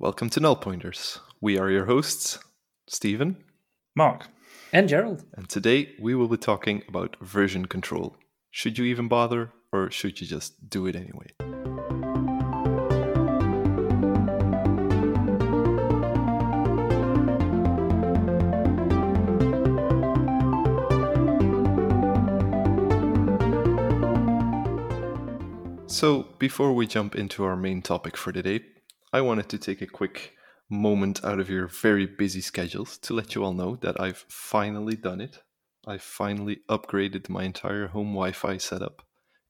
Welcome to Null Pointers. We are your hosts, Stephen Mark. And Gerald. and today we will be talking about version control. Should you even bother, or should you just do it anyway? So, before we jump into our main topic for today, I wanted to take a quick moment out of your very busy schedules to let you all know that I've finally done it. I finally upgraded my entire home Wi Fi setup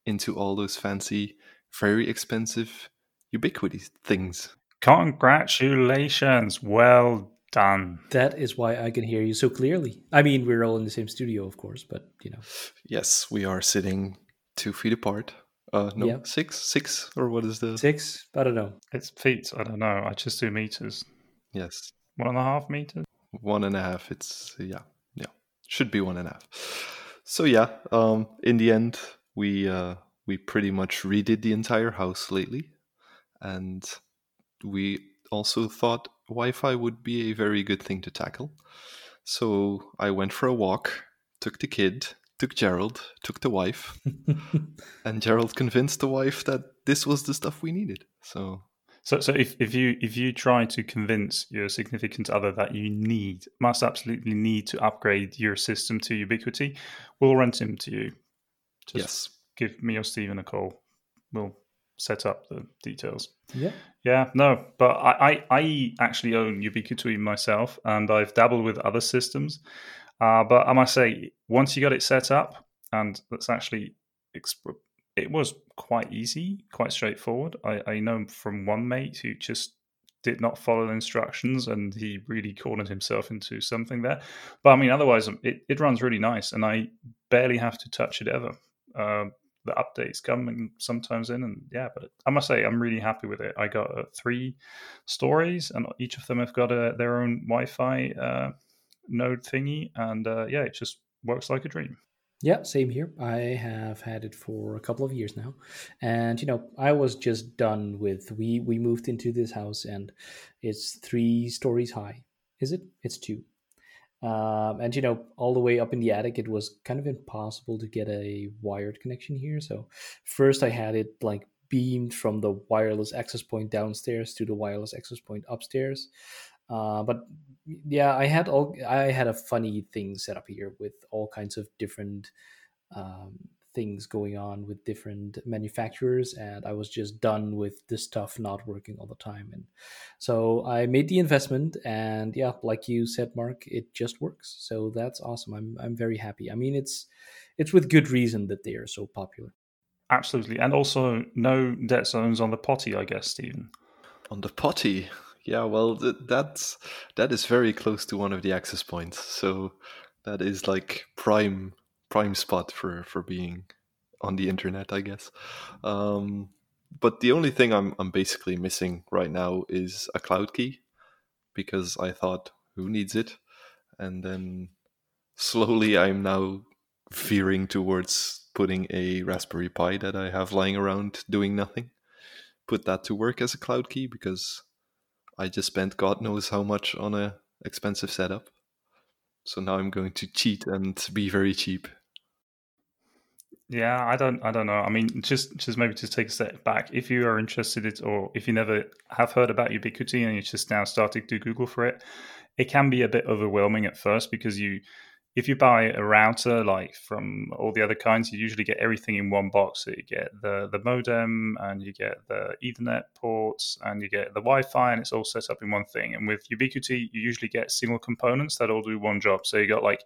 into all those fancy, very expensive Ubiquiti things. Congratulations. Well done. That is why I can hear you so clearly. I mean, we're all in the same studio, of course, but you know. Yes, we are sitting two feet apart. Uh, no, Yep. six, six, or what is the? Six? I don't know. It's feet. I don't know. I just do meters. Yes, One and a half meters. one and a half. It's yeah, yeah, should be one and a half. So yeah, um, in the end, we uh, we pretty much redid the entire house lately, and we also thought Wi-Fi would be a very good thing to tackle. So I went for a walk, took the kid, took Gerald, took the wife, and Gerald convinced the wife that this was the stuff we needed. So So, so if, if you if you try to convince your significant other that you need must absolutely need to upgrade your system to Ubiquiti, we'll rent him to you. Just yes, give me or Stephen a call. We'll set up the details. yeah. Yeah, no, but I, I, I actually own Ubiquiti myself, and I've dabbled with other systems. Uh, but I must say, once you got it set up, and that's actually, it was quite easy, quite straightforward. I, I know from one mate who just did not follow the instructions, and he really cornered himself into something there. But I mean, otherwise, um, it, it runs really nice, and I barely have to touch it ever. Uh, the updates come and sometimes in and yeah but i must say i'm really happy with it i got uh, three stories and each of them have got a, their own wi-fi uh, node thingy and uh, yeah it just works like a dream Yeah, same here. I have had it for a couple of years now. And you know, I was just done with we we moved into this house and it's 3 stories high. Is it? It's 2. Um, and you know, all the way up in the attic, it was kind of impossible to get a wired connection here. So first, I had it like beamed from the wireless access point downstairs to the wireless access point upstairs. Uh, but yeah, I had all I had a funny thing set up here with all kinds of different um, things going on with different manufacturers, and I was just done with this stuff not working all the time. And so I made the investment, and yeah, like you said, Mark, it just works. So that's awesome. I'm I'm very happy. I mean, it's it's with good reason that they are so popular. absolutely and also no debt zones on the potty i guess stephen on the potty. Yeah, well, th- that's that is very close to one of the access points. So that is like prime prime spot for for being on the internet, I guess. Um, but the only thing I'm I'm basically missing right now is a cloud key because I thought who needs it, and then slowly I'm now veering towards putting a Raspberry Pi that I have lying around doing nothing put that to work as a cloud key because I just spent God knows how much on a expensive setup. So now I'm going to cheat and be very cheap. Yeah, I don't, I don't know. I mean, just, just maybe to take a step back. If you are interested in, or if you never have heard about Ubiquiti and you're just now starting to Google for it, it can be a bit overwhelming at first because you, if you buy a router like from all the other kinds, you usually get everything in one box. So you get the the modem and you get the Ethernet ports and you get the Wi-Fi, and it's all set up in one thing. And with Ubiquiti, you usually get single components that all do one job. So you got like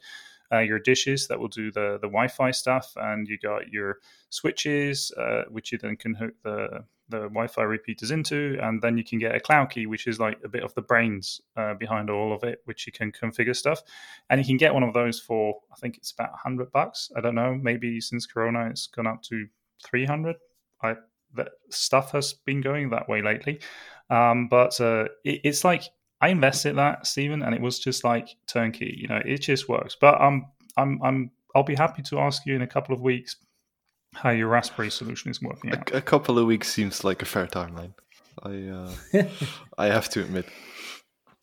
uh, your dishes that will do the the Wi-Fi stuff, and you got your switches, uh, which you then can hook the the Wi-Fi repeaters into, and then you can get a cloud key, which is like a bit of the brains uh, behind all of it, which you can configure stuff, and you can get one of those for I think it's about hundred bucks. I don't know, maybe since Corona it's gone up to three hundred. I that stuff has been going that way lately, um, but uh, it, it's like I invested that, Stephen, and it was just like turnkey. You know, it just works. But I'm, I'm, I'm, I'll be happy to ask you in a couple of weeks how your Raspberry solution is working out. A, a couple of weeks seems like a fair timeline. I uh, I have to admit.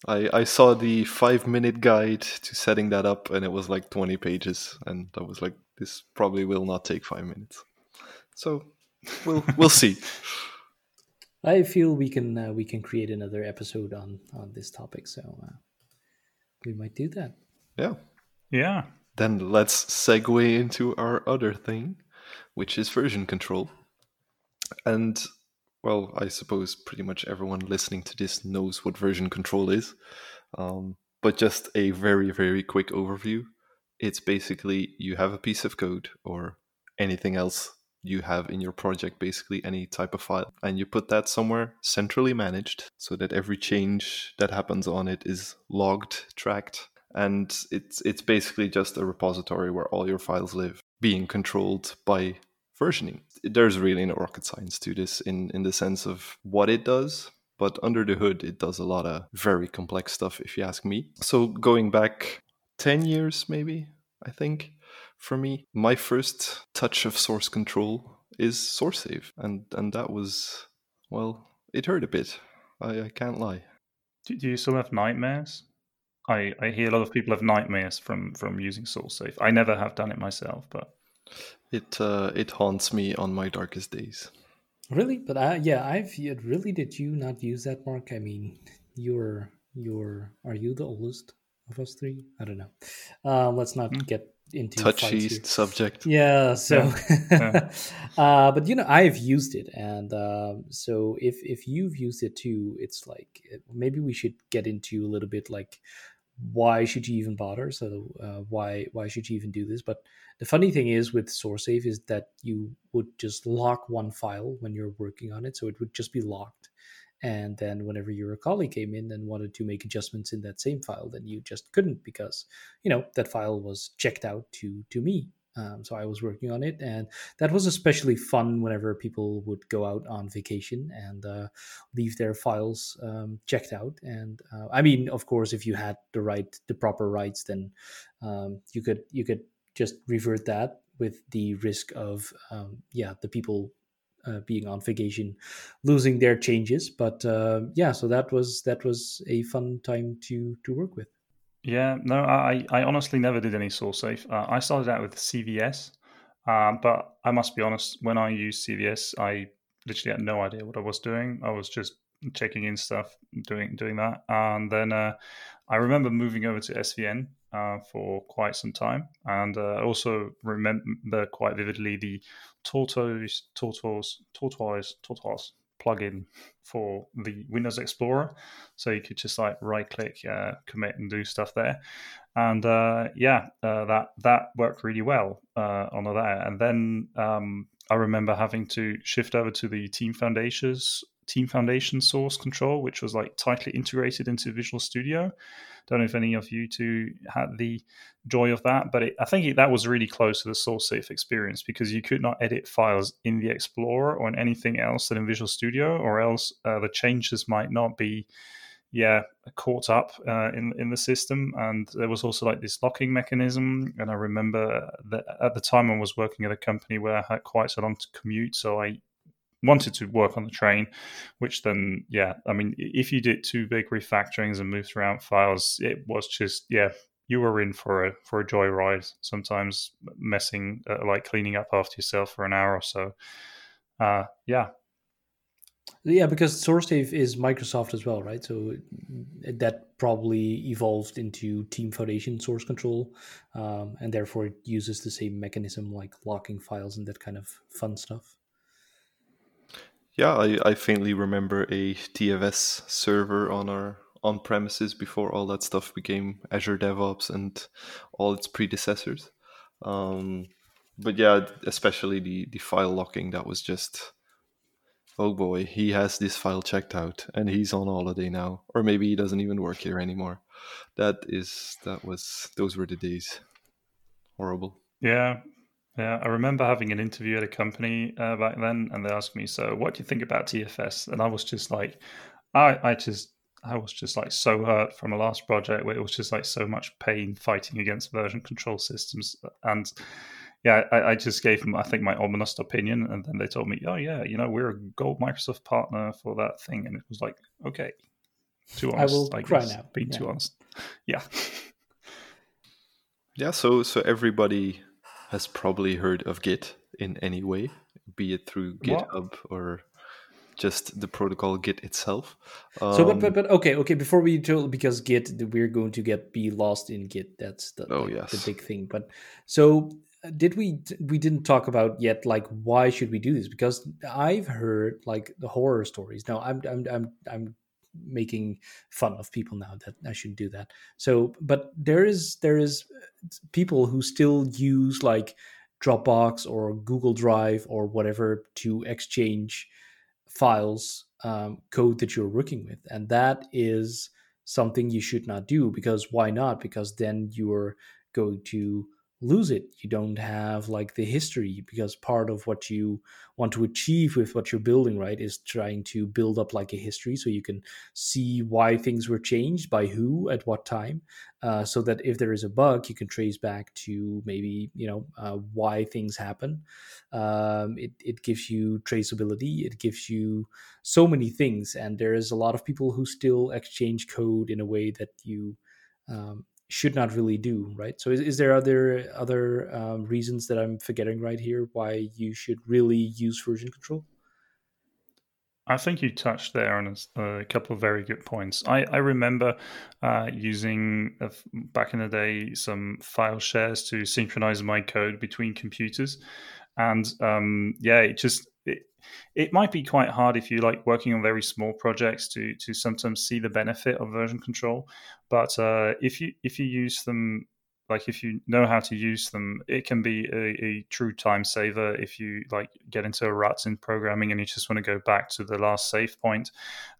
I, I saw the five minute guide to setting that up and it was like 20 pages and I was like this probably will not take five minutes so we'll we'll see I feel we can uh, we can create another episode on on this topic so uh, we might do that yeah yeah then let's segue into our other thing which is version control and well, I suppose pretty much everyone listening to this knows what version control is. Um, but just a very, very quick overview. It's basically you have a piece of code or anything else you have in your project, basically any type of file, and you put that somewhere centrally managed so that every change that happens on it is logged, tracked, and it's it's basically just a repository where all your files live, being controlled by versioning. There's really no rocket science to this in, in the sense of what it does, but under the hood, it does a lot of very complex stuff, if you ask me. So, going back 10 years, maybe, I think, for me, my first touch of source control is SourceSafe. And, and that was, well, it hurt a bit. I, I can't lie. Do, do you still have nightmares? I, I hear a lot of people have nightmares from, from using SourceSafe. I never have done it myself, but it uh, it haunts me on my darkest days. Really, but I, yeah, I've really did you not use that mark? I mean, you're you're are you the oldest of us three? I don't know. Uh, let's not mm. get into touchy subject. Yeah, so yeah. uh, but you know, I've used it, and uh, so if if you've used it too, it's like maybe we should get into a little bit like why should you even bother? So uh, why why should you even do this? But the funny thing is with SourceSafe is that you would just lock one file when you're working on it, so it would just be locked. And then whenever your colleague came in and wanted to make adjustments in that same file, then you just couldn't because you know that file was checked out to to me um, so I was working on it, and that was especially fun whenever people would go out on vacation and uh, leave their files um, checked out. And uh, I mean, of course, if you had the right, the proper rights, then um, you could you could just revert that with the risk of um, yeah the people uh, being on vacation losing their changes. But uh, yeah, so that was that was a fun time to to work with. Yeah, no, I, I honestly never did any SourceSafe. Uh, I started out with CVS, um, but I must be honest, when I used CVS, I literally had no idea what I was doing. I was just checking in stuff, doing doing that, and then uh, I remember moving over to SVN uh, for quite some time, and uh, I also remember quite vividly the tortoise, tortoise, tortoise, tortoise plugin for the Windows Explorer. So you could just like right click, uh, commit, and do stuff there. And uh, yeah, uh, that that worked really well uh, on that. And then um, I remember having to shift over to the Team Foundations Team Foundation source control, which was like tightly integrated into Visual Studio. Don't know if any of you two had the joy of that, but it, I think it, that was really close to the SourceSafe experience because you could not edit files in the Explorer or in anything else than in Visual Studio, or else uh, the changes might not be yeah caught up uh, in in the system and there was also like this locking mechanism and i remember that at the time i was working at a company where i had quite a long commute so i wanted to work on the train, which then, yeah, I mean, if you did two big refactorings and moved around files, it was just, yeah, you were in for a for a joyride. Sometimes messing, uh, like cleaning up after yourself for an hour or so. Uh, yeah. Yeah, because SourceSafe is Microsoft as well, right? So that probably evolved into Team Foundation source control, um, and therefore it uses the same mechanism like locking files and that kind of fun stuff. Yeah, I, I faintly remember a TFS server on our on premises before all that stuff became Azure DevOps and all its predecessors. Um, but yeah, especially the the file locking that was just oh boy, he has this file checked out and he's on holiday now, or maybe he doesn't even work here anymore. That is that was those were the days. Horrible. Yeah, yeah, I remember having an interview at a company uh, back then, and they asked me, "So, what do you think about TFS?" And I was just like, I, I just, I was just like so hurt from a last project where it was just like so much pain fighting against version control systems, and yeah, I, I, just gave them, I think, my ominous opinion, and then they told me, "Oh yeah, you know, we're a gold Microsoft partner for that thing," and it was like, okay, too honest. I will I cry now. Being yeah. too honest, yeah, yeah. So, so everybody has probably heard of Git in any way, be it through GitHub or just the protocol Git itself. Um, so, but, but um, but okay, okay. Before we do, because Git, we're going to get be lost in Git. That's the oh yes the big thing. But so uh, did we we didn't talk about yet like why should we do this because i've heard like the horror stories now i'm i'm i'm, I'm making fun of people now that i shouldn't do that. So but there is there is uh, people who still use like dropbox or google drive or whatever to exchange files um, code that you're working with. And that is something you should not do because why not? Because then you're going to lose it. You don't have like the history because part of what you want to achieve with what you're building right is trying to build up like a history so you can see why things were changed by who at what time uh, so that if there is a bug you can trace back to maybe you know uh, why things happen um, it, it gives you traceability. It gives you so many things and there is a lot of people who still exchange code in a way that you um, should not really do right? So is, is there other other um, reasons that i'm forgetting right here why you should really use version control? I think you touched there on a, couple of very good points. I, I remember uh, using back in the day some file shares to synchronize my code between computers, and um, yeah, it just it, might be quite hard if you like working on very small projects to to sometimes see the benefit of version control. But uh, if you if you use them like if you know how to use them it can be a, a, true time saver if you like get into a rut in programming and you just want to go back to the last save point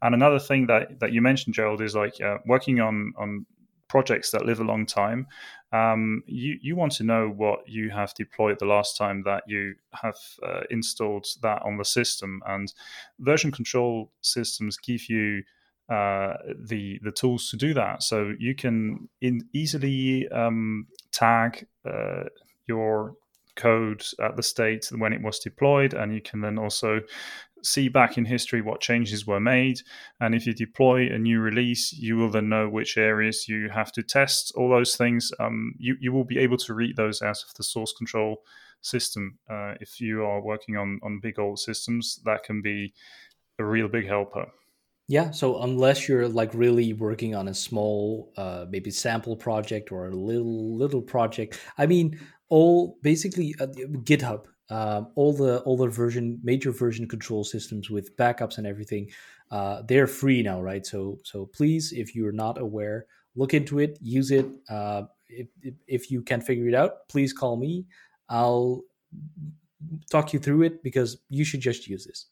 and another thing that that you mentioned gerald is like uh, working on on projects that live a long time, um, you you want to know what you have deployed the last time that you have uh, installed that on the system, and version control systems give you uh, the the tools to do that. So you can in easily um, tag uh, your code at the state when it was deployed, and you can then also see back in history what changes were made. And if you deploy a new release, you will then know which areas you have to test. All those things, um, you, you will be able to read those out of the source control system. Uh, if you are working on, on big old systems, that can be a real big helper. Yeah, so unless you're like really working on a small, uh, maybe sample project or a little little project, I mean, all basically uh, GitHub um, all the all the version major version control systems with backups and everything uh, they're free now right? So so please if you're not aware look into it use it. Uh, if, if you can figure it out please call me. I'll talk you through it because you should just use this.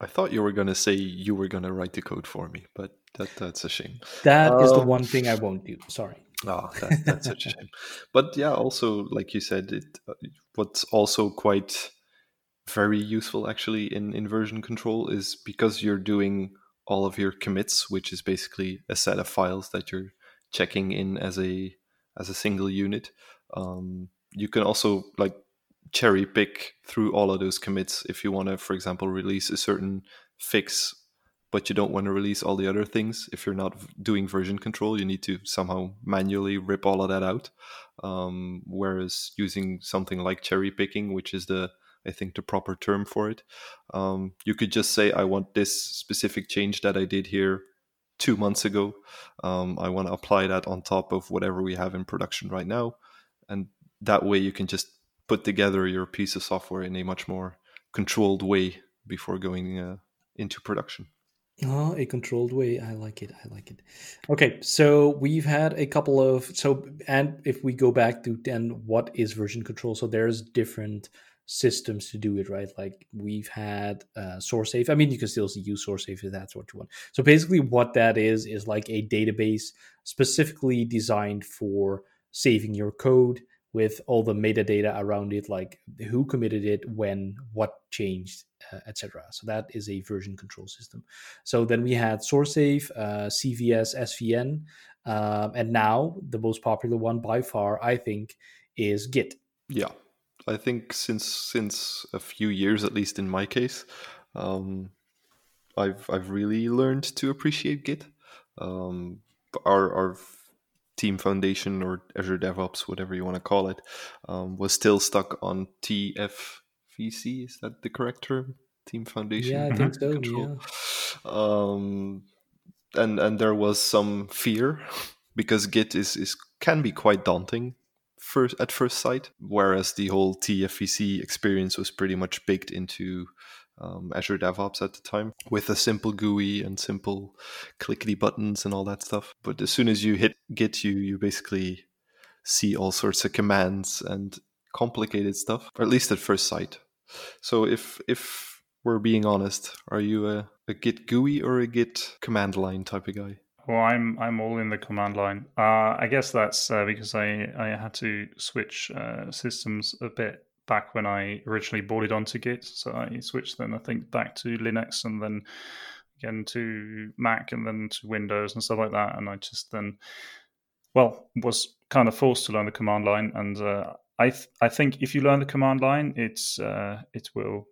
I thought you were going to say you were going to write the code for me but that that's a shame. That is the um, one thing i won't do. Sorry Oh, that, that's such a shame. But yeah, also like you said, it uh, what's also quite very useful actually in in version control is because you're doing all of your commits, which is basically a set of files that you're checking in as a as a single unit. Um, you can also like cherry pick through all of those commits if you want to, for example, release a certain fix but you don't want to release all the other things. If you're not doing version control, you need to somehow manually rip all of that out. Um, whereas using something like cherry picking, which is the I think the proper term for it, um, you could just say, I want this specific change that I did here two months ago. Um, I want to apply that on top of whatever we have in production right now. And that way you can just put together your piece of software in a much more controlled way before going uh, into production. Oh, a controlled way. I like it. I like it. Okay, so we've had a couple of so, and if we go back to then, what is version control? So there's different systems to do it, right? Like we've had uh, SourceSafe. I mean, you can still use SourceSafe if that's what you want. So basically, what that is is like a database specifically designed for saving your code with all the metadata around it, like who committed it, when, what changed, uh, etc. So that is a version control system. So then we had SourceSafe, uh, CVS, SVN, um, and now the most popular one by far, I think, is Git. Yeah. I think since since a few years, at least in my case, um, I've I've really learned to appreciate Git. Um, our our team foundation or Azure DevOps, whatever you want to call it, um, was still stuck on TFVC. Is that the correct term? Team Foundation. Yeah, I think so. Control. Yeah. Um, and and there was some fear because Git is is can be quite daunting first at first sight, whereas the whole TFVC experience was pretty much baked into um, Azure DevOps at the time with a simple GUI and simple clickety buttons and all that stuff. But as soon as you hit Git, you you basically see all sorts of commands and complicated stuff, or at least at first sight. So if if we're being honest, are you a, a Git GUI or a Git command line type of guy? Well, I'm I'm all in the command line. Uh, I guess that's uh, because I I had to switch uh, systems a bit back when I originally bought it onto Git. So I switched then I think back to Linux and then again to Mac and then to Windows and stuff like that. And I just then well was kind of forced to learn the command line. And uh, I th- I think if you learn the command line, it's uh, it will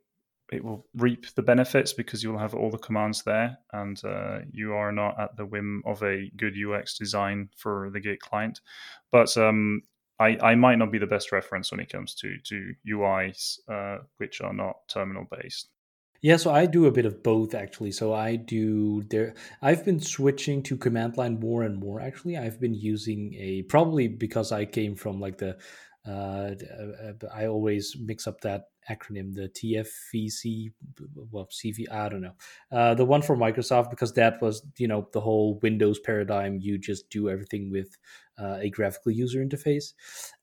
it will reap the benefits because you'll have all the commands there and uh, you are not at the whim of a good UX design for the Git client. But um, I, I might not be the best reference when it comes to, to UIs uh, which are not terminal based. Yeah, so I do a bit of both actually. So I do there. I've been switching to command line more and more. Actually, I've been using a probably because I came from like the. Uh, uh I always mix up that acronym, the TFVC, well, CV, I don't know, uh, the one for Microsoft, because that was, you know, the whole Windows paradigm. You just do everything with uh, a graphical user interface.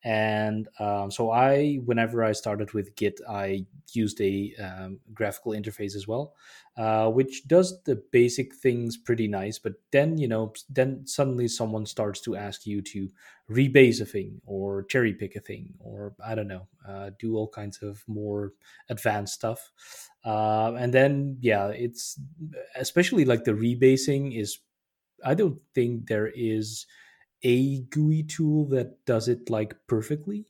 And um, so I, whenever I started with Git, I used a um, graphical interface as well, uh, which does the basic things pretty nice. But then, you know, then suddenly someone starts to ask you to rebase a thing or cherry pick a thing or I don't know, uh, do all kinds of more advanced stuff. Uh, and then, yeah, it's especially like the rebasing is. I don't think there is a GUI tool that does it like perfectly.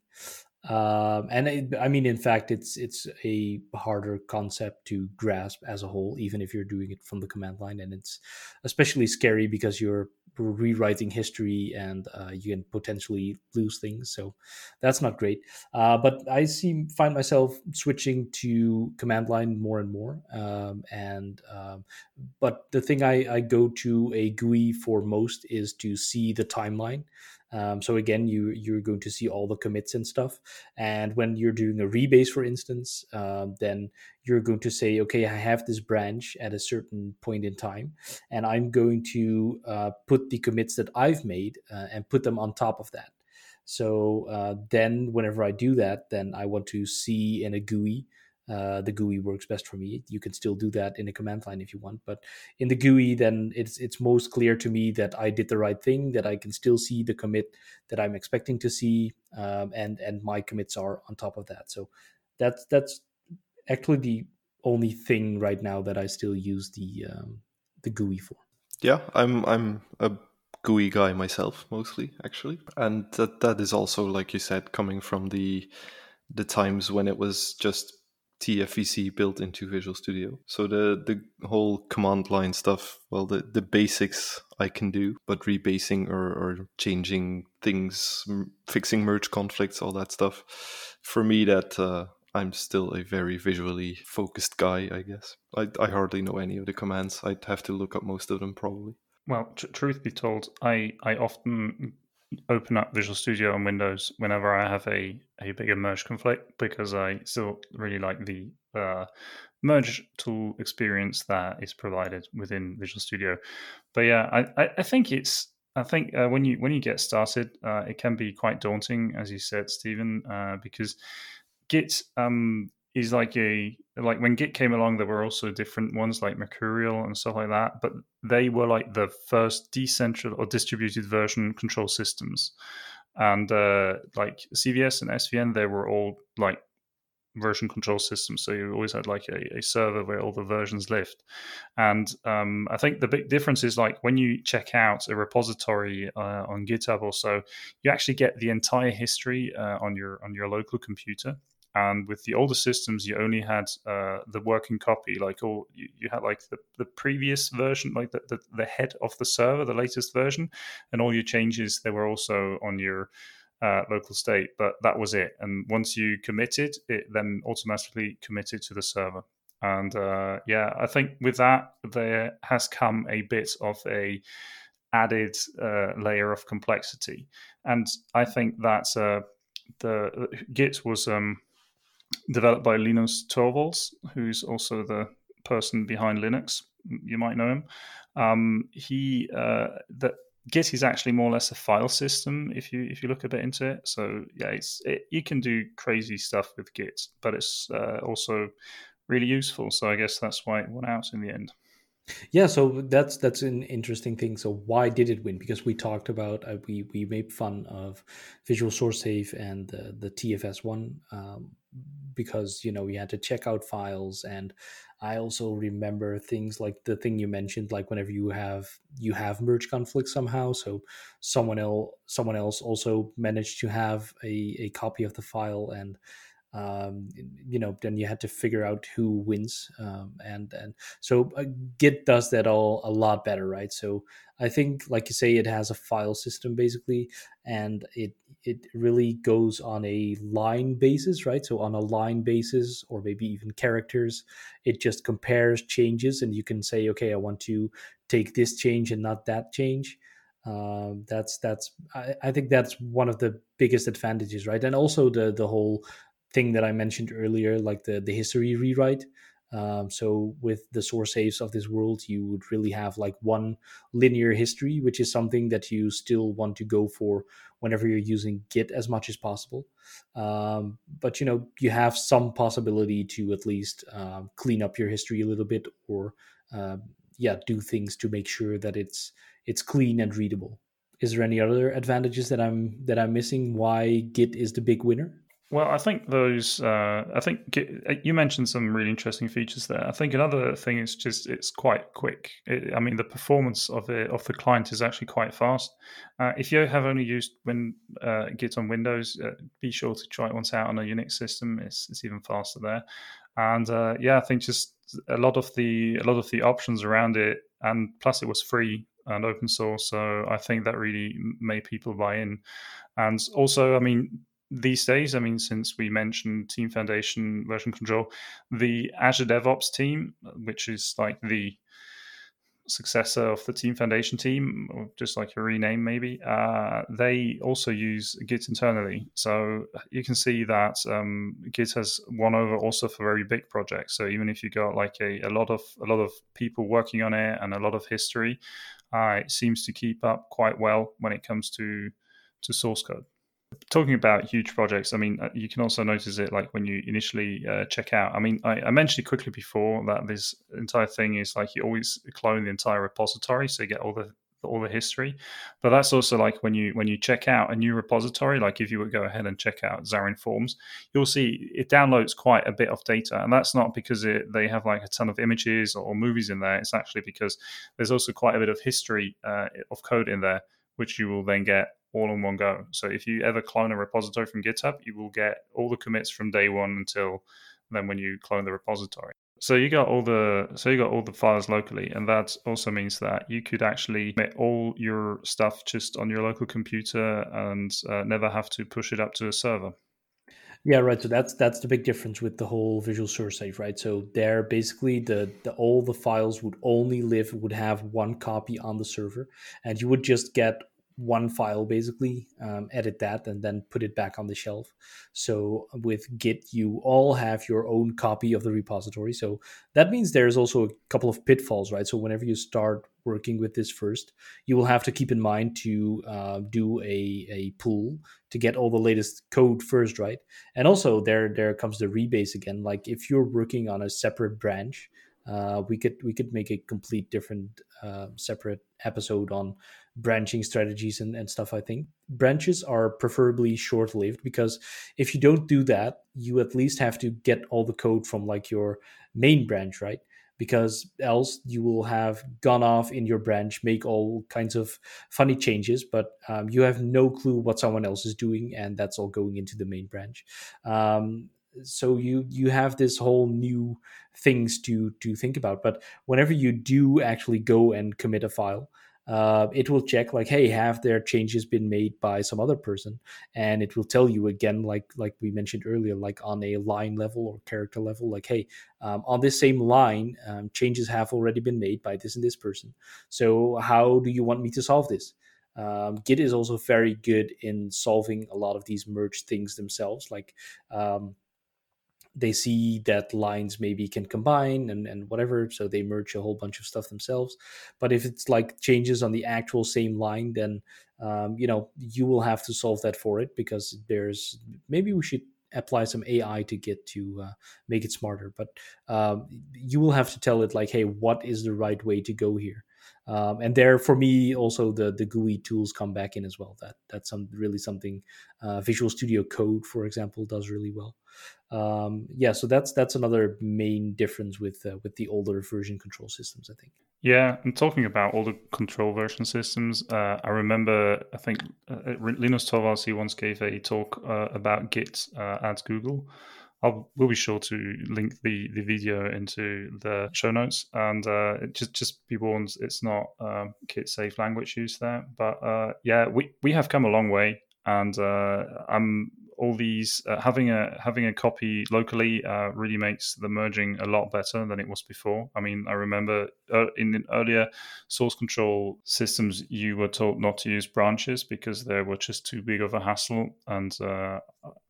Um, and it, I mean, in fact, it's it's a harder concept to grasp as a whole, even if you're doing it from the command line, and it's especially scary because you're rewriting history and uh, you can potentially lose things. So that's not great. Uh, but I see find myself switching to command line more and more. Um, and um, but the thing I, I go to a GUI for most is to see the timeline. Um, so again, you you're going to see all the commits and stuff. And when you're doing a rebase, for instance, um, then you're going to say, okay, I have this branch at a certain point in time, and I'm going to uh, put the commits that I've made uh, and put them on top of that. So uh, then, whenever I do that, then I want to see in a GUI uh, the GUI works best for me. You can still do that in a command line if you want, but in the GUI, then it's it's most clear to me that I did the right thing. That I can still see the commit that I'm expecting to see, um, and and my commits are on top of that. So that's that's actually the only thing right now that I still use the um, the GUI for. Yeah, I'm I'm a GUI guy myself mostly actually, and that that is also like you said coming from the the times when it was just TFVC built into Visual Studio. So the the whole command line stuff, well, the, the basics I can do, but rebasing or, or changing things, fixing merge conflicts, all that stuff, for me, that uh, I'm still a very visually focused guy, I guess. I, I hardly know any of the commands. I'd have to look up most of them probably. Well, tr- truth be told, I, I often open up Visual Studio on Windows whenever I have a, a bigger merge conflict because I still really like the uh, merge tool experience that is provided within Visual Studio. But yeah, I, I think it's I think uh, when you when you get started, uh, it can be quite daunting, as you said, Stephen, uh, because Git um, is like a like when Git came along, there were also different ones like Mercurial and stuff like that, but they were like the first decentral or distributed version control systems. And uh, like CVS and SVN, they were all like version control systems. So you always had like a, a server where all the versions lived. And um, I think the big difference is like when you check out a repository uh, on GitHub or so, you actually get the entire history uh, on your on your local computer and with the older systems you only had uh, the working copy like all you, you, had like the, the previous version like the, the, the, head of the server the latest version and all your changes they were also on your uh, local state but that was it. And once you committed it then automatically committed to the server. And uh, yeah i think with that there has come a bit of a added uh, layer of complexity. And i think that uh, the git was um, developed by Linus Torvalds, who's also the person behind Linux. You might know him. Um, he uh, that Git is actually more or less a file system if you if you look a bit into it. So yeah, it's it, you can do crazy stuff with Git, but it's uh, also really useful. So I guess that's why it won out in the end. Yeah, so that's that's an interesting thing. So why did it win? Because we talked about uh, we we made fun of Visual Source Safe and the, the TFS one um, because you know we had to check out files and I also remember things like the thing you mentioned, like whenever you have you have merge conflicts somehow, so someone else someone else also managed to have a, a copy of the file and um, you know then you had to figure out who wins um, and and so uh, git does that all a lot better right? So i think like you say it has a file system basically and it it really goes on a line basis right so on a line basis or maybe even characters it just compares changes and you can say okay i want to take this change and not that change um, that's that's I, I think that's one of the biggest advantages right and also the the whole thing that I mentioned earlier, like the the history rewrite. Um, so with the SourceSafes of this world, you would really have like one linear history, which is something that you still want to go for whenever you're using Git as much as possible. Um, but you know, you have some possibility to at least um, clean up your history a little bit, or uh, yeah, do things to make sure that it's it's clean and readable. Is there any other advantages that I'm that I'm missing? Why Git is the big winner? Well, I think those. Uh, I think uh, you mentioned some really interesting features there. I think another thing is just it's quite quick. It, I mean, the performance of the of the client is actually quite fast. Uh, if you have only used when uh, Git on Windows, uh, be sure to try it once out on a Unix system. It's it's even faster there. And uh, yeah, I think just a lot of the a lot of the options around it, and plus it was free and open source. So I think that really made people buy in. And also, I mean, these days, I mean, since we mentioned Team Foundation version control, the Azure DevOps team, which is like the successor of the Team Foundation team, or just like a rename maybe, uh, they also use Git internally. So you can see that um, Git has won over also for very big projects. So even if you got like a, a lot of a lot of people working on it and a lot of history, uh, it seems to keep up quite well when it comes to to source code talking about huge projects, I mean, uh, you can also notice it like when you initially uh, check out. I mean, I, I, mentioned it quickly before that this entire thing is like you always clone the entire repository, so you get all the all the history. But that's also like when you when you check out a new repository, like if you would go ahead and check out Xamarin Forms, you'll see it downloads quite a bit of data, and that's not because it, they have like a ton of images or movies in there. It's actually because there's also quite a bit of history uh, of code in there, which you will then get all in one go. So if you ever clone a repository from GitHub, you will get all the commits from day one until then when you clone the repository. So you got all the so you got all the files locally, and that also means that you could actually make all your stuff just on your local computer and uh, never have to push it up to a server. Yeah, right. So that's that's the big difference with the whole Visual Source Safe, right? So there, basically, the, the all the files would only live would have one copy on the server, and you would just get one file basically um, edit that and then put it back on the shelf. So with git you all have your own copy of the repository. So that means there's also a couple of pitfalls right? So whenever you start working with this first you will have to keep in mind to uh, do a, a pull to get all the latest code first right? And also there there comes the rebase again. Like if you're working on a separate branch uh, we could we could make a complete different uh, separate episode on branching strategies and, and stuff i think. Branches are preferably short lived because if you don't do that you at least have to get all the code from like your main branch right? Because else you will have gone off in your branch make all kinds of funny changes but um, you have no clue what someone else is doing and that's all going into the main branch. Um, so you you have this whole new things to to think about but whenever you do actually go and commit a file uh, it will check like hey have their changes been made by some other person? And it will tell you again like like we mentioned earlier like on a line level or character level like hey um, on this same line um, changes have already been made by this and this person. So how do you want me to solve this? Um, git is also very good in solving a lot of these merge things themselves like um, they see that lines maybe can combine and, and whatever so they merge a whole bunch of stuff themselves. But if it's like changes on the actual same line then um, you know you will have to solve that for it because there's maybe we should apply some ai to get to uh, make it smarter. But um, you will have to tell it like hey what is the right way to go here um, and there for me also the the GUI tools come back in as well. That that's some really something uh, Visual Studio Code, for example, does really well. Um, yeah, so that's that's another main difference with uh, with the older version control systems, I think. Yeah, and talking about older control version systems, uh, I remember I think uh, Linus Torvalds he once gave a talk uh, about Git uh, at Google. I'll we'll be sure to link the, the video into the show notes. And uh, just just be warned it's not um, Git safe language use there, but uh, yeah, we we have come a long way, and uh, I'm all these uh, having a having a copy locally uh, really makes the merging a lot better than it was before. I mean, I remember uh, in earlier source control systems, you were told not to use branches because they were just too big of a hassle. And uh,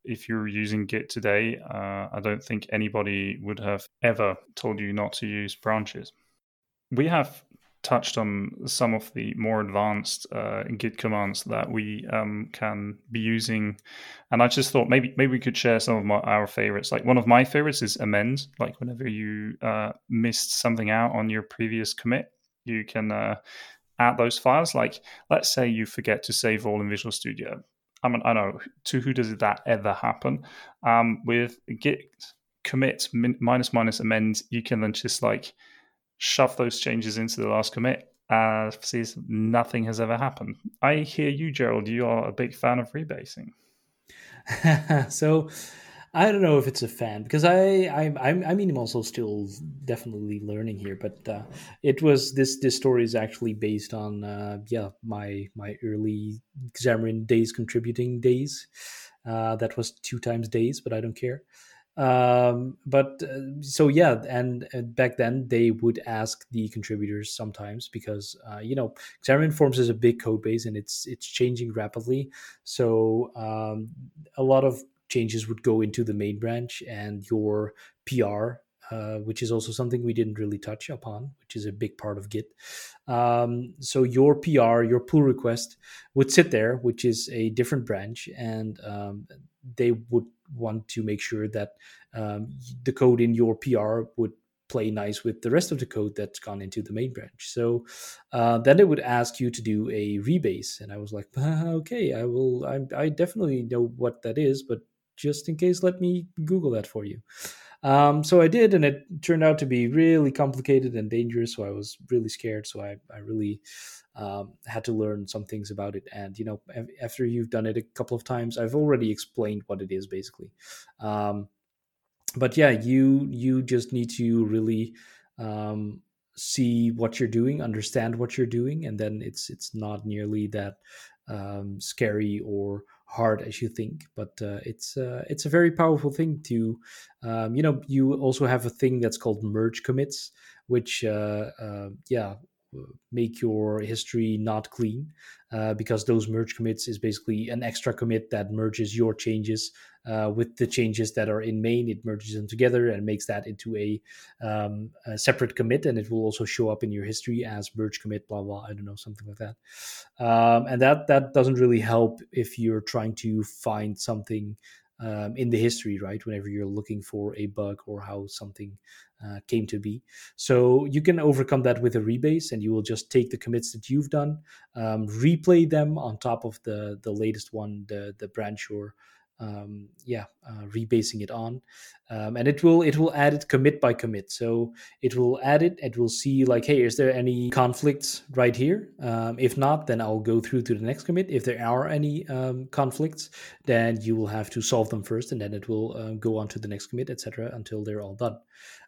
if you're using Git today, uh, I don't think anybody would have ever told you not to use branches. We have touched on some of the more advanced uh, Git commands that we um, can be using, and I just thought maybe maybe we could share some of my, our favorites. Like one of my favorites is amend. Like whenever you uh, missed something out on your previous commit, you can uh, add those files. Like let's say you forget to save all in Visual Studio. I mean, I know to who does that ever happen? Um, with Git commit min- minus minus amend, you can then just like shove those changes into the last commit uh, sees nothing has ever happened. I hear you, Gerald. You are a big fan of rebasing. so I don't know if it's a fan because I I I mean I'm also still definitely learning here, but uh, it was this this story is actually based on uh, yeah my my early Xamarin days contributing days. Uh, that was two times days, but I don't care um but uh, so yeah and uh, back then they would ask the contributors sometimes because uh, you know xamarin forms is a big code base and it's it's changing rapidly so um, a lot of changes would go into the main branch and your pr uh, which is also something we didn't really touch upon, which is a big part of Git. Um, so your PR, your pull request would sit there, which is a different branch, and um, they would want to make sure that um, the code in your PR would play nice with the rest of the code that's gone into the main branch. So uh, then it would ask you to do a rebase, and I was like, okay, I will. I, I, definitely know what that is, but just in case, let me Google that for you. Um, so I did, and it turned out to be really complicated and dangerous. So I was really scared. So I, I really um, had to learn some things about it. And you know, after you've done it a couple of times, I've already explained what it is basically. Um, but yeah, you you just need to really um, see what you're doing, understand what you're doing, and then it's it's not nearly that um, scary or hard as you think. But uh, it's uh, it's a very powerful thing to, um, you know, you also have a thing that's called merge commits, which uh, uh yeah make your history not clean uh, because those merge commits is basically an extra commit that merges your changes uh, with the changes that are in main. It merges them together and makes that into a, um, a, separate commit and it will also show up in your history as merge commit blah blah i don't know something like that. Um, and that that doesn't really help if you're trying to find something um, in the history, right? Whenever you're looking for a bug or how something uh, came to be. So you can overcome that with a rebase, and you will just take the commits that you've done, um, replay them on top of the the latest one, the the branch or um, yeah uh, rebasing it on. Um, and it will it will add it commit by commit. So it will add it it will see like hey is there any conflicts right here? Um, if not then i'll go through to the next commit. If there are any um, conflicts then you will have to solve them first and then it will uh, go on to the next commit etc until they're all done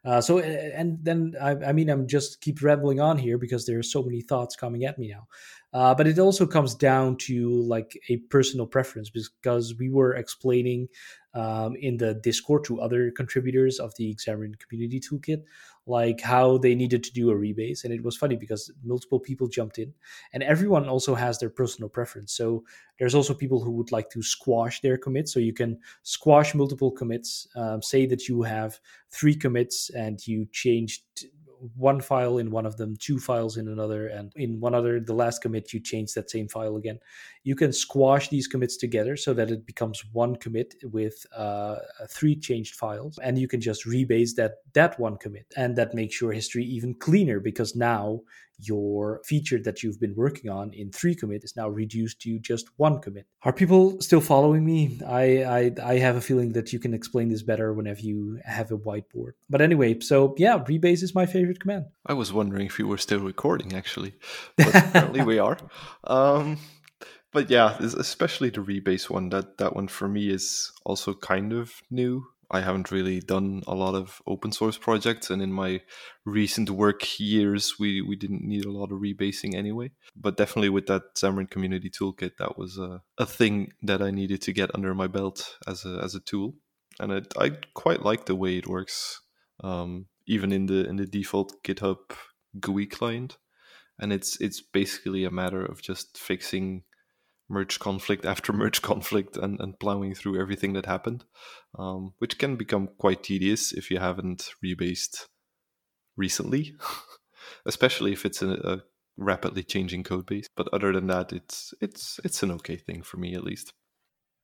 uh, so and then I, I mean i'm just keep rambling on here because there are so many thoughts coming at me now. Uh, but it also comes down to like a personal preference because we were explaining um, in the Discord to other contributors of the Xamarin Community Toolkit, like how they needed to do a rebase. And it was funny because multiple people jumped in, and everyone also has their personal preference. So there's also people who would like to squash their commits. So you can squash multiple commits. Um, say that you have three commits and you changed one file in one of them, two files in another, and in one other, the last commit, you change that same file again. You can squash these commits together so that it becomes one commit with uh, three changed files, and you can just rebase that that one commit, and that makes your history even cleaner because now your feature that you've been working on in three commit is now reduced to just one commit. Are people still following me? I, I I have a feeling that you can explain this better whenever you have a whiteboard. But anyway, so yeah, rebase is my favorite command. I was wondering if you were still recording actually, but apparently we are. Um, but yeah, especially the rebase one. That that one for me is also kind of new. I haven't really done a lot of open source projects, and in my recent work years, we, we didn't need a lot of rebasing anyway. But definitely with that Xamarin Community Toolkit, that was a, a thing that I needed to get under my belt as a as a tool, and it, I quite like the way it works, um, even in the in the default GitHub GUI client, and it's it's basically a matter of just fixing merge conflict after merge conflict and, and plowing through everything that happened, um, which can become quite tedious if you haven't rebased recently, especially if it's a, a rapidly changing code base. But other than that, it's it's it's an okay thing for me at least.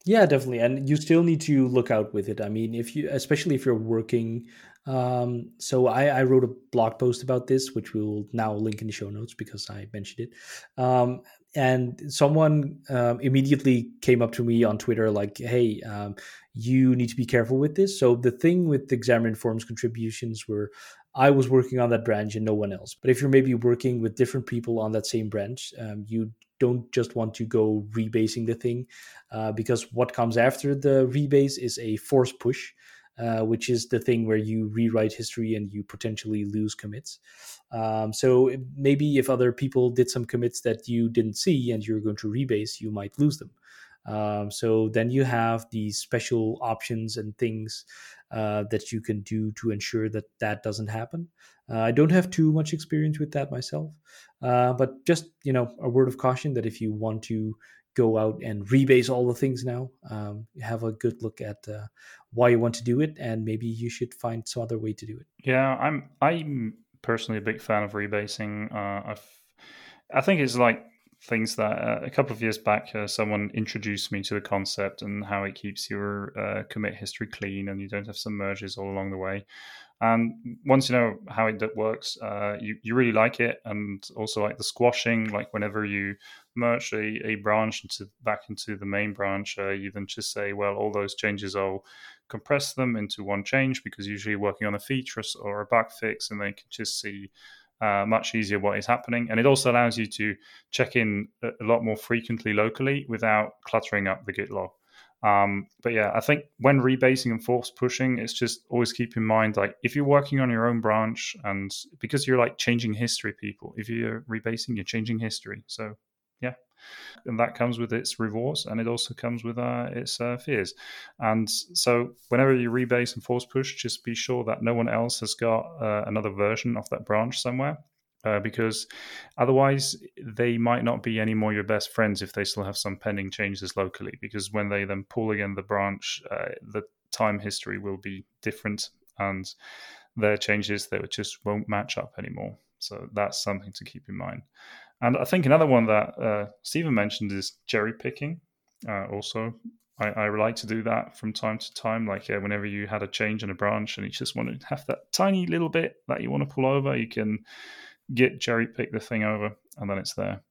Yeah, definitely, and you still need to look out with it. I mean, if you, especially if you're working. Um, so I, I wrote a blog post about this, which we will now link in the show notes because I mentioned it. Um, and someone um, immediately came up to me on Twitter like, "Hey, um, you need to be careful with this." So the thing with the Xamarin Forms contributions were, I was working on that branch and no one else. But if you're maybe working with different people on that same branch, um, you don't just want to go rebasing the thing, uh, because what comes after the rebase is a force push. Uh, which is the thing where you rewrite history and you potentially lose commits. Um, so maybe if other people did some commits that you didn't see and you're going to rebase, you might lose them. Um, so then you have these special options and things uh, that you can do to ensure that that doesn't happen. Uh, I don't have too much experience with that myself, uh, but just you know a word of caution that if you want to go out and rebase all the things now. Um, have a good look at uh, why you want to do it, and maybe you should find some other way to do it. Yeah, I'm I'm personally a big fan of rebasing. Uh, I've, I think it's like things that uh, a couple of years back uh, someone introduced me to the concept and how it keeps your uh, commit history clean and you don't have some merges all along the way and once you know how it works uh, you, you really like it and also like the squashing like whenever you merge a, a branch into back into the main branch uh, you then just say well all those changes i'll compress them into one change because usually you're working on a feature or a bug fix and they can just see uh, much easier what is happening. And it also allows you to check in a lot more frequently locally without cluttering up the Git log. Um, but yeah, I think when rebasing and force pushing, it's just always keep in mind like if you're working on your own branch and because you're like changing history, people, if you're rebasing, you're changing history. So and that comes with its rewards and it also comes with uh, its uh, fears. And so whenever you rebase and force push, just be sure that no one else has got uh, another version of that branch somewhere uh, because otherwise they might not be any more your best friends if they still have some pending changes locally. Because when they then pull again the branch, uh, the time history will be different, and their changes they just won't match up anymore. So that's something to keep in mind. And I think another one that uh, Steven mentioned is cherry picking. Uh, also, I, I, like to do that from time to time. Like whenever you had a change in a branch and you just want to have that tiny little bit that you want to pull over, you can git cherry pick the thing over, and then it's there.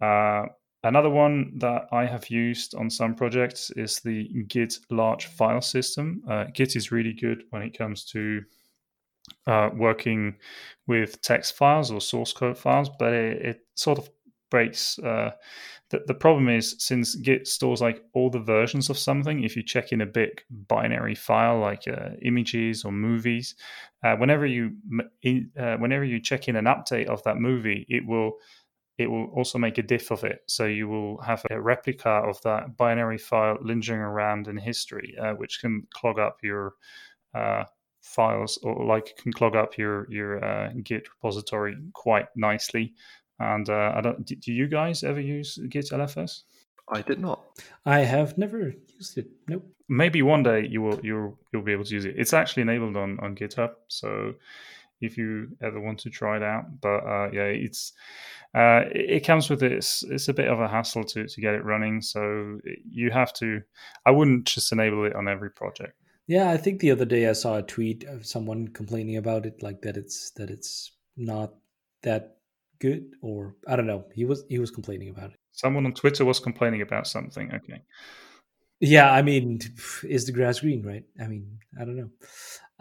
Uh, Another one that I have used on some projects is the Git large file system. Uh, Git is really good when it comes to uh, working with text files or source code files, but it, it sort of breaks. Uh, the, the problem is since Git stores like all the versions of something, if you check in a big binary file like uh, images or movies, uh, whenever you in, uh, whenever you check in an update of that movie, it will it will also make a diff of it. So you will have a replica of that binary file lingering around in history, uh, which can clog up your uh, files or like can clog up your your uh, Git repository quite nicely. And uh, I don't. Do you guys ever use Git LFS? I did not. I have never used it. Nope. Maybe one day you will you'll you'll be able to use it. It's actually enabled on on GitHub, so if you ever want to try it out. But uh, yeah, it's uh, it, it, comes with this. It's a bit of a hassle to to get it running. So you have to. I wouldn't just enable it on every project. Yeah, I think the other day I saw a tweet of someone complaining about it, like that it's that it's not that good, or I don't know. He was he was complaining about it. Someone on Twitter was complaining about something. Okay. Yeah, I mean, is the grass green, right? I mean, I don't know.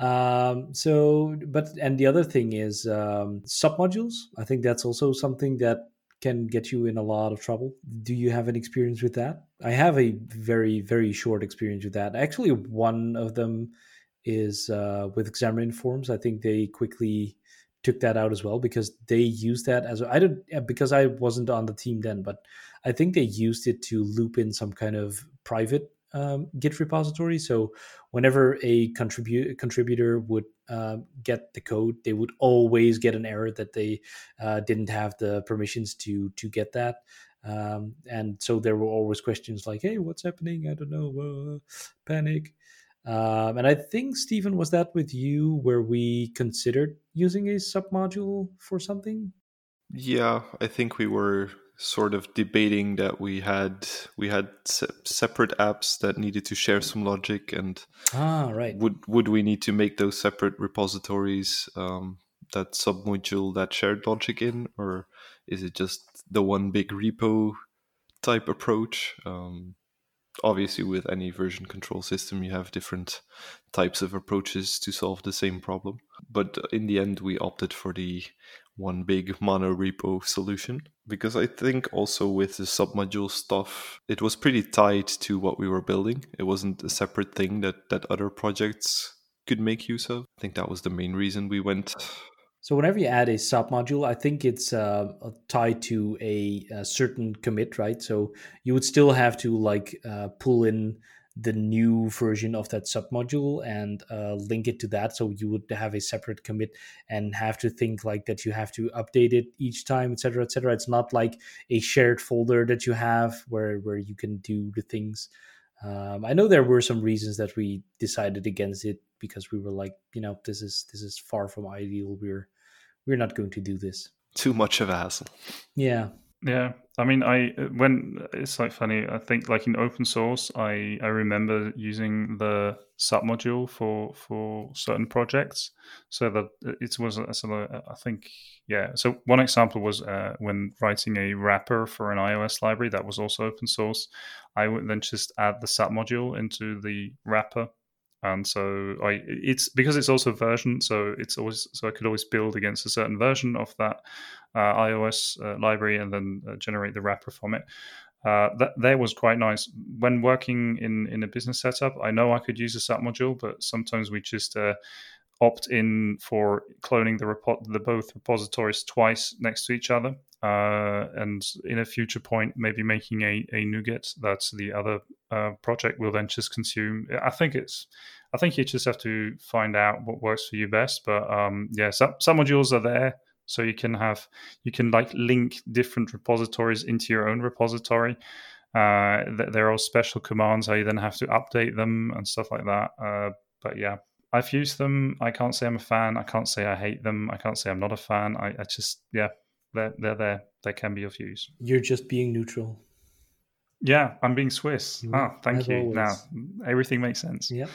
Um, so, but and the other thing is um, submodules. I think that's also something that can get you in a lot of trouble. Do you have an experience with that? I have a very very short experience with that. Actually, one of them is uh, with Xamarin Forms. I think they quickly took that out as well because they used that as I don't because I wasn't on the team then, but I think they used it to loop in some kind of private um, Git repository. So whenever a contribute contributor would uh, get the code, they would always get an error that they uh, didn't have the permissions to to get that. Um, and so there were always questions like, "Hey, what's happening? I don't know." Uh, panic. Um, and I think Steven was that with you where we considered using a submodule for something. Yeah, I think we were sort of debating that we had we had se- separate apps that needed to share some logic and ah right would would we need to make those separate repositories um, that submodule that shared logic in or is it just the one big repo type approach um, obviously with any version control system you have different types of approaches to solve the same problem but in the end we opted for the one big mono repo solution because I think also with the submodule stuff, it was pretty tied to what we were building. It wasn't a separate thing that that other projects could make use of. I think that was the main reason we went. So whenever you add a submodule, I think it's uh, tied to a, a, certain commit, right? So you would still have to like uh, pull in the new version of that submodule and uh, link it to that. So you would have a separate commit and have to think like that you have to update it each time etc etc it's not like a shared folder that you have where where you can do the things. Um, i know there were some reasons that we decided against it because we were like you know this is this is far from ideal we're we're not going to do this too much of a hassle yeah yeah, I mean, I uh, when uh, it's like funny. I think like in open source, I I remember using the submodule for for certain projects, so that uh, it was so I think yeah. So one example was uh, when writing a wrapper for an iOS library that was also open source. I would then just add the submodule into the wrapper and so I it's because it's also version, so it's always so I could always build against a certain version of that uh, iOS uh, library and then uh, generate the wrapper from it. Uh, that that was quite nice when working in in a business setup. I know I could use a sub module, but sometimes we just uh, opt in for cloning the repo- the both repositories twice next to each other. Uh, and in a future point, maybe making a, a NuGet that the other uh, project will then just consume. I think it's, I think you just have to find out what works for you best. But um, yeah, some, some modules are there, so you can have you can like link different repositories into your own repository. Uh, there are special commands how you then have to update them and stuff like that. Uh, but yeah, I've used them. I can't say I'm a fan. I can't say I hate them. I can't say I'm not a fan. I, I just, yeah, they're, they're there. They can be of use. You're just being neutral. Yeah, I'm being Swiss. Mm, ah, thank you. Always. Now everything makes sense. Yeah.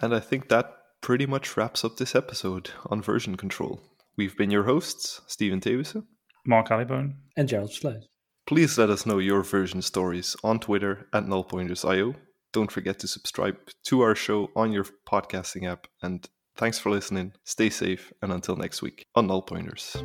And I think that pretty much wraps up this episode on version control. We've been your hosts, Steven Thewissen, Mark Allibone, and Gerald Sluis. Please let us know your version stories on Twitter at nullpointers.io. Don't forget to subscribe to our show on your podcasting app. And thanks for listening. Stay safe. And until next week on Null Pointers.